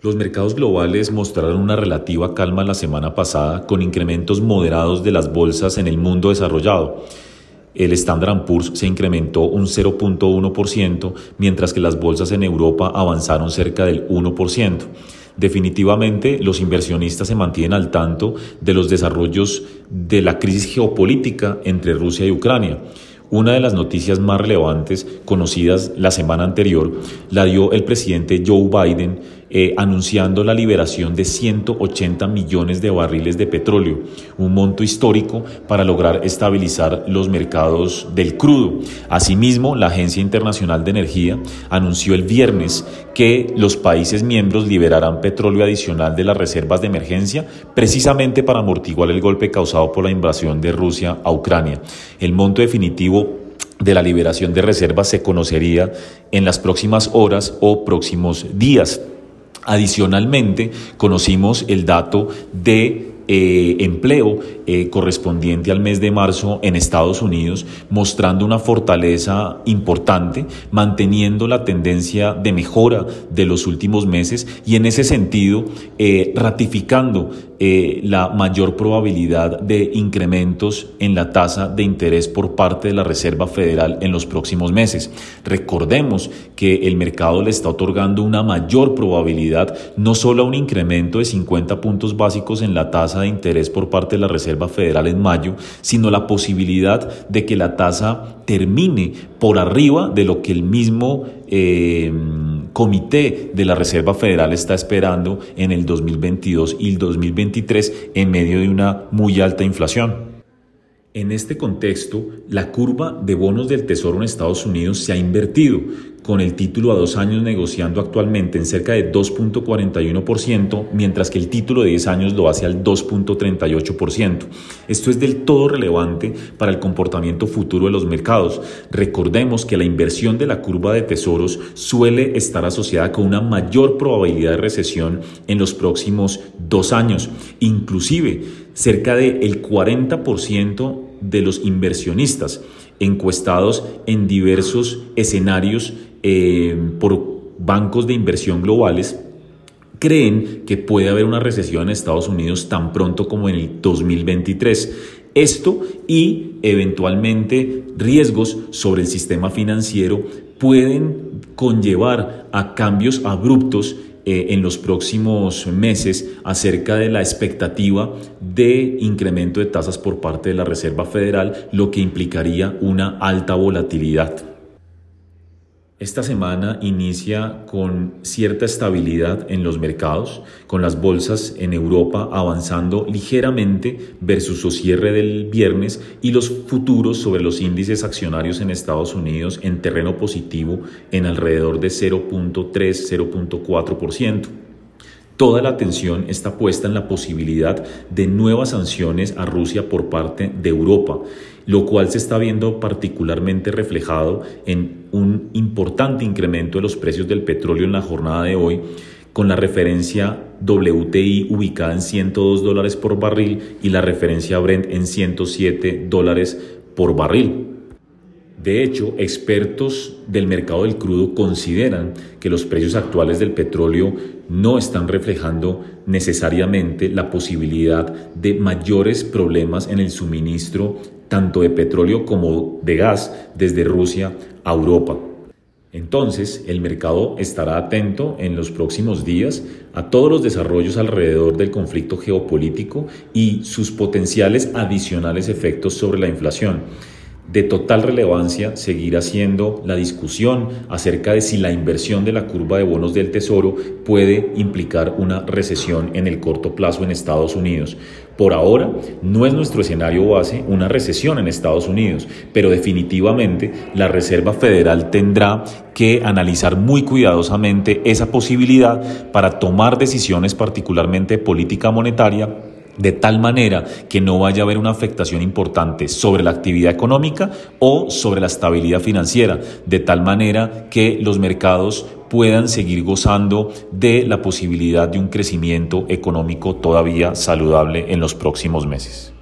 Los mercados globales mostraron una relativa calma la semana pasada con incrementos moderados de las bolsas en el mundo desarrollado. El Standard Poor's se incrementó un 0.1%, mientras que las bolsas en Europa avanzaron cerca del 1%. Definitivamente los inversionistas se mantienen al tanto de los desarrollos de la crisis geopolítica entre Rusia y Ucrania. Una de las noticias más relevantes conocidas la semana anterior la dio el presidente Joe Biden eh, anunciando la liberación de 180 millones de barriles de petróleo, un monto histórico para lograr estabilizar los mercados del crudo. Asimismo, la Agencia Internacional de Energía anunció el viernes que los países miembros liberarán petróleo adicional de las reservas de emergencia precisamente para amortiguar el golpe causado por la invasión de Rusia a Ucrania. El monto definitivo de la liberación de reservas se conocería en las próximas horas o próximos días. Adicionalmente, conocimos el dato de eh, empleo eh, correspondiente al mes de marzo en Estados Unidos, mostrando una fortaleza importante, manteniendo la tendencia de mejora de los últimos meses y en ese sentido eh, ratificando la mayor probabilidad de incrementos en la tasa de interés por parte de la Reserva Federal en los próximos meses. Recordemos que el mercado le está otorgando una mayor probabilidad no solo a un incremento de 50 puntos básicos en la tasa de interés por parte de la Reserva Federal en mayo, sino la posibilidad de que la tasa termine por arriba de lo que el mismo eh, comité de la Reserva Federal está esperando en el 2022 y el 2023 en medio de una muy alta inflación. En este contexto, la curva de bonos del Tesoro en Estados Unidos se ha invertido, con el título a dos años negociando actualmente en cerca de 2.41%, mientras que el título de 10 años lo hace al 2.38%. Esto es del todo relevante para el comportamiento futuro de los mercados. Recordemos que la inversión de la curva de tesoros suele estar asociada con una mayor probabilidad de recesión en los próximos dos años. Inclusive, cerca del 40% de los inversionistas encuestados en diversos escenarios eh, por bancos de inversión globales creen que puede haber una recesión en Estados Unidos tan pronto como en el 2023. Esto y eventualmente riesgos sobre el sistema financiero pueden conllevar a cambios abruptos eh, en los próximos meses acerca de la expectativa de incremento de tasas por parte de la Reserva Federal, lo que implicaría una alta volatilidad. Esta semana inicia con cierta estabilidad en los mercados, con las bolsas en Europa avanzando ligeramente versus su cierre del viernes y los futuros sobre los índices accionarios en Estados Unidos en terreno positivo en alrededor de 0.3-0.4%. Toda la atención está puesta en la posibilidad de nuevas sanciones a Rusia por parte de Europa, lo cual se está viendo particularmente reflejado en un importante incremento de los precios del petróleo en la jornada de hoy, con la referencia WTI ubicada en 102 dólares por barril y la referencia Brent en 107 dólares por barril. De hecho, expertos del mercado del crudo consideran que los precios actuales del petróleo no están reflejando necesariamente la posibilidad de mayores problemas en el suministro tanto de petróleo como de gas desde Rusia a Europa. Entonces, el mercado estará atento en los próximos días a todos los desarrollos alrededor del conflicto geopolítico y sus potenciales adicionales efectos sobre la inflación. De total relevancia seguirá siendo la discusión acerca de si la inversión de la curva de bonos del Tesoro puede implicar una recesión en el corto plazo en Estados Unidos. Por ahora, no es nuestro escenario base una recesión en Estados Unidos, pero definitivamente la Reserva Federal tendrá que analizar muy cuidadosamente esa posibilidad para tomar decisiones particularmente de política monetaria de tal manera que no vaya a haber una afectación importante sobre la actividad económica o sobre la estabilidad financiera, de tal manera que los mercados puedan seguir gozando de la posibilidad de un crecimiento económico todavía saludable en los próximos meses.